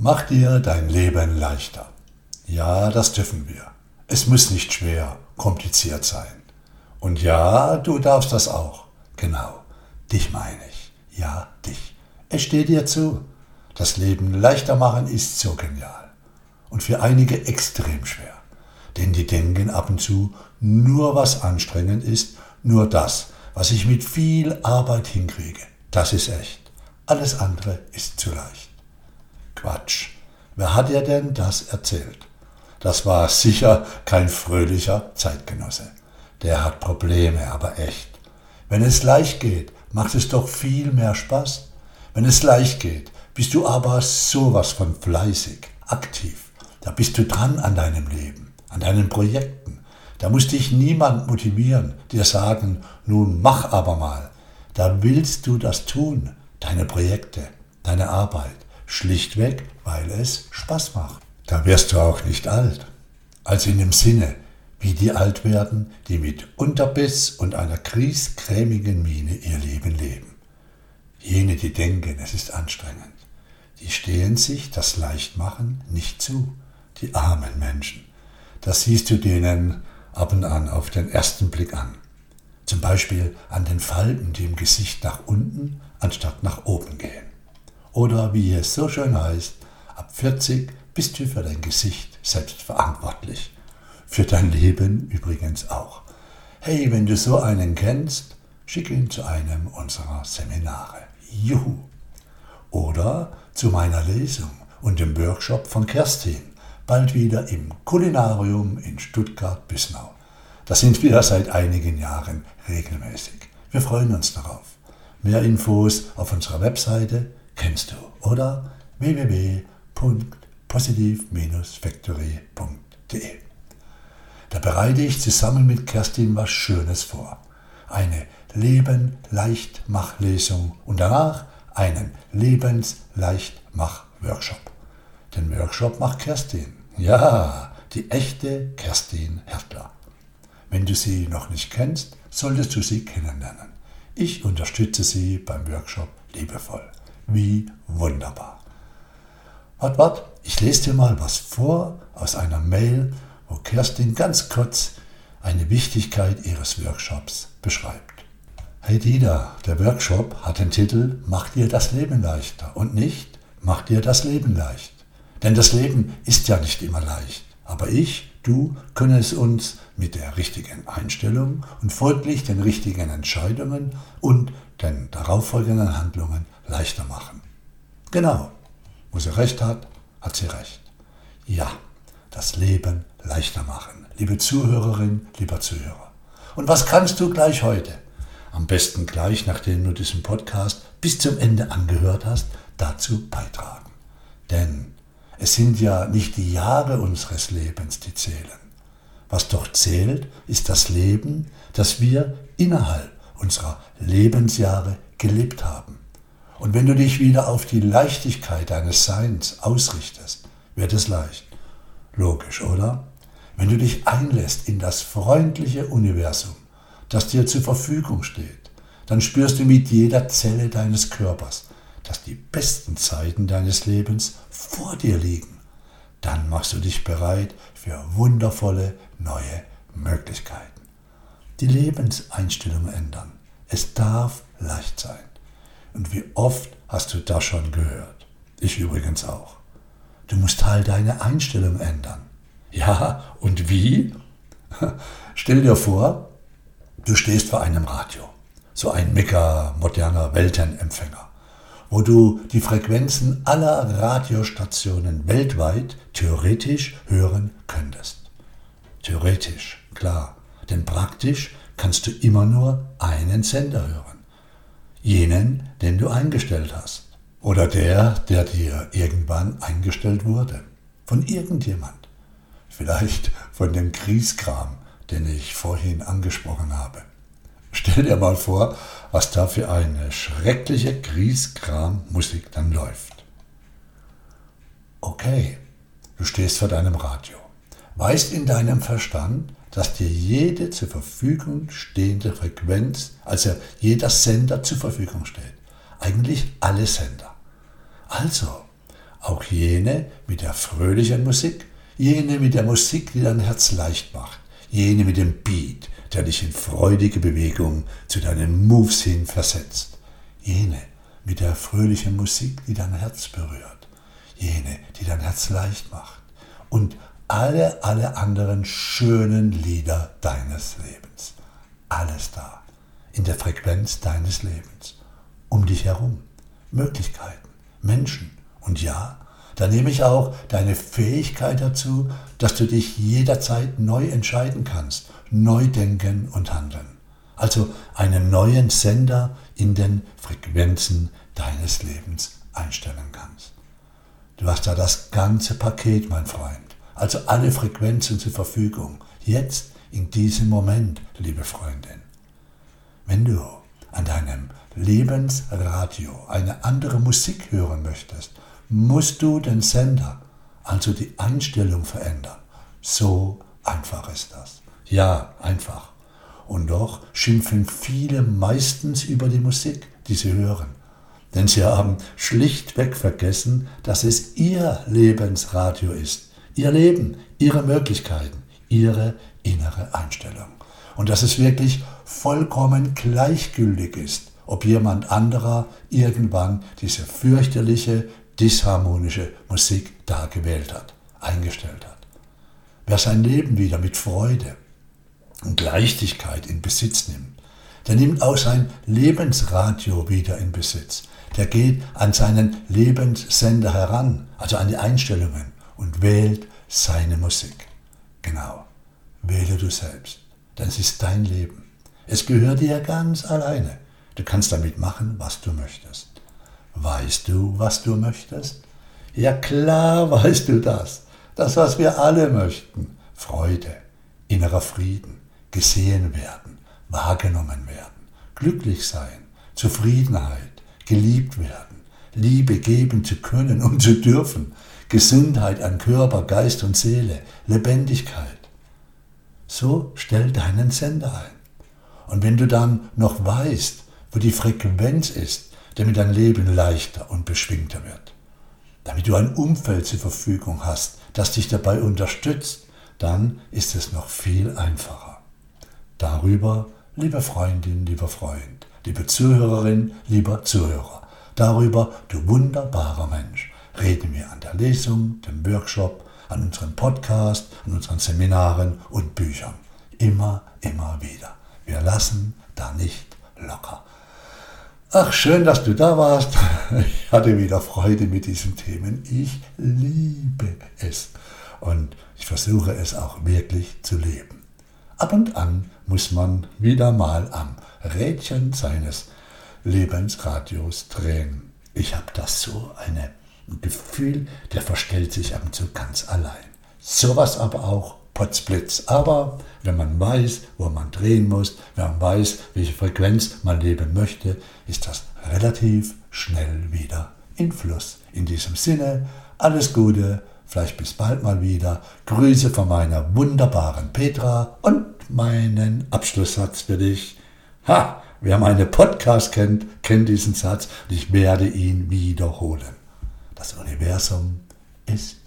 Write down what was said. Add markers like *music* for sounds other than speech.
Mach dir dein Leben leichter. Ja, das dürfen wir. Es muss nicht schwer, kompliziert sein. Und ja, du darfst das auch. Genau, dich meine ich. Ja, dich. Es steht dir zu. Das Leben leichter machen ist so genial. Und für einige extrem schwer. Denn die denken ab und zu, nur was anstrengend ist, nur das, was ich mit viel Arbeit hinkriege, das ist echt. Alles andere ist zu leicht. Quatsch. Wer hat dir denn das erzählt? Das war sicher kein fröhlicher Zeitgenosse. Der hat Probleme, aber echt. Wenn es leicht geht, macht es doch viel mehr Spaß. Wenn es leicht geht, bist du aber sowas von fleißig, aktiv. Da bist du dran an deinem Leben, an deinen Projekten. Da muss dich niemand motivieren, dir sagen, nun mach aber mal. Da willst du das tun, deine Projekte, deine Arbeit. Schlichtweg, weil es Spaß macht. Da wirst du auch nicht alt. Also in dem Sinne, wie die alt werden, die mit Unterbiss und einer kriescremigen Miene ihr Leben leben. Jene, die denken, es ist anstrengend, die stehen sich das Leichtmachen nicht zu, die armen Menschen. Das siehst du denen ab und an auf den ersten Blick an. Zum Beispiel an den Falten, die im Gesicht nach unten anstatt nach oben gehen. Oder wie es so schön heißt, ab 40 bist du für dein Gesicht selbst verantwortlich. Für dein Leben übrigens auch. Hey, wenn du so einen kennst, schick ihn zu einem unserer Seminare. Juhu! Oder zu meiner Lesung und dem Workshop von Kerstin, bald wieder im Kulinarium in Stuttgart-Bissnau. Das sind wir seit einigen Jahren regelmäßig. Wir freuen uns darauf. Mehr Infos auf unserer Webseite kennst du, oder? www.positiv-factory.de Da bereite ich zusammen mit Kerstin was Schönes vor. Eine Leben-Leicht-Mach-Lesung und danach einen Lebens-Leicht-Mach-Workshop. Den Workshop macht Kerstin. Ja, die echte Kerstin Hertler. Wenn du sie noch nicht kennst, solltest du sie kennenlernen. Ich unterstütze sie beim Workshop liebevoll. Wie wunderbar. Wart, wart, ich lese dir mal was vor aus einer Mail, wo Kerstin ganz kurz eine Wichtigkeit ihres Workshops beschreibt. Hey Dieter, der Workshop hat den Titel Mach dir das Leben leichter und nicht Mach dir das Leben leicht. Denn das Leben ist ja nicht immer leicht. Aber ich, du können es uns mit der richtigen Einstellung und folglich den richtigen Entscheidungen und den darauffolgenden Handlungen leichter machen. Genau, wo sie recht hat, hat sie recht. Ja, das Leben leichter machen. Liebe Zuhörerin, lieber Zuhörer. Und was kannst du gleich heute? Am besten gleich, nachdem du diesen Podcast bis zum Ende angehört hast, dazu beitragen. Denn es sind ja nicht die Jahre unseres Lebens, die zählen. Was doch zählt, ist das Leben, das wir innerhalb unserer Lebensjahre gelebt haben. Und wenn du dich wieder auf die Leichtigkeit deines Seins ausrichtest, wird es leicht. Logisch, oder? Wenn du dich einlässt in das freundliche Universum, das dir zur Verfügung steht, dann spürst du mit jeder Zelle deines Körpers, dass die besten Zeiten deines Lebens vor dir liegen. Dann machst du dich bereit für wundervolle neue Möglichkeiten. Die Lebenseinstellung ändern. Es darf leicht sein. Und wie oft hast du das schon gehört? Ich übrigens auch. Du musst halt deine Einstellung ändern. Ja, und wie? *laughs* Stell dir vor, du stehst vor einem Radio, so ein mega moderner Weltenempfänger, wo du die Frequenzen aller Radiostationen weltweit theoretisch hören könntest. Theoretisch, klar, denn praktisch kannst du immer nur einen Sender hören jenen, den du eingestellt hast. Oder der, der dir irgendwann eingestellt wurde. Von irgendjemand. Vielleicht von dem Kriegskram, den ich vorhin angesprochen habe. Stell dir mal vor, was da für eine schreckliche Kriegskram-Musik dann läuft. Okay, du stehst vor deinem Radio, weißt in deinem Verstand, dass dir jede zur Verfügung stehende Frequenz, also jeder Sender zur Verfügung steht. Eigentlich alle Sender. Also, auch jene mit der fröhlichen Musik, jene mit der Musik, die dein Herz leicht macht, jene mit dem Beat, der dich in freudige Bewegung zu deinen Moves hin versetzt, jene mit der fröhlichen Musik, die dein Herz berührt, jene, die dein Herz leicht macht. Und alle, alle anderen schönen Lieder deines Lebens. Alles da, in der Frequenz deines Lebens, um dich herum, Möglichkeiten, Menschen. Und ja, da nehme ich auch deine Fähigkeit dazu, dass du dich jederzeit neu entscheiden kannst, neu denken und handeln. Also einen neuen Sender in den Frequenzen deines Lebens einstellen kannst. Du hast da das ganze Paket, mein Freund. Also alle Frequenzen zur Verfügung. Jetzt, in diesem Moment, liebe Freundin. Wenn du an deinem Lebensradio eine andere Musik hören möchtest, musst du den Sender, also die Einstellung verändern. So einfach ist das. Ja, einfach. Und doch schimpfen viele meistens über die Musik, die sie hören. Denn sie haben schlichtweg vergessen, dass es ihr Lebensradio ist. Ihr Leben, ihre Möglichkeiten, ihre innere Einstellung. Und dass es wirklich vollkommen gleichgültig ist, ob jemand anderer irgendwann diese fürchterliche, disharmonische Musik da gewählt hat, eingestellt hat. Wer sein Leben wieder mit Freude und Leichtigkeit in Besitz nimmt, der nimmt auch sein Lebensradio wieder in Besitz. Der geht an seinen Lebenssender heran, also an die Einstellungen und wählt seine Musik. Genau, wähle du selbst, denn es ist dein Leben. Es gehört dir ganz alleine. Du kannst damit machen, was du möchtest. Weißt du, was du möchtest? Ja klar weißt du das. Das, was wir alle möchten. Freude, innerer Frieden, gesehen werden, wahrgenommen werden, glücklich sein, Zufriedenheit, geliebt werden, Liebe geben zu können und zu dürfen, Gesundheit an Körper, Geist und Seele, Lebendigkeit. So stell deinen Sender ein. Und wenn du dann noch weißt, die Frequenz ist, damit dein Leben leichter und beschwingter wird. Damit du ein Umfeld zur Verfügung hast, das dich dabei unterstützt, dann ist es noch viel einfacher. Darüber, liebe Freundin, lieber Freund, liebe Zuhörerin, lieber Zuhörer, darüber, du wunderbarer Mensch, reden wir an der Lesung, dem Workshop, an unserem Podcast, an unseren Seminaren und Büchern. Immer, immer wieder. Wir lassen da nicht locker. Ach, schön, dass du da warst. Ich hatte wieder Freude mit diesen Themen. Ich liebe es. Und ich versuche es auch wirklich zu leben. Ab und an muss man wieder mal am Rädchen seines Lebensradios drehen. Ich habe das so eine, ein Gefühl, der verstellt sich ab und zu ganz allein. Sowas aber auch Potzblitz. Aber wenn man weiß, wo man drehen muss, wenn man weiß, welche Frequenz man leben möchte, ist das relativ schnell wieder in Fluss. In diesem Sinne, alles Gute, vielleicht bis bald mal wieder. Grüße von meiner wunderbaren Petra und meinen Abschlusssatz für dich. Ha! Wer meine Podcast kennt, kennt diesen Satz und ich werde ihn wiederholen. Das Universum ist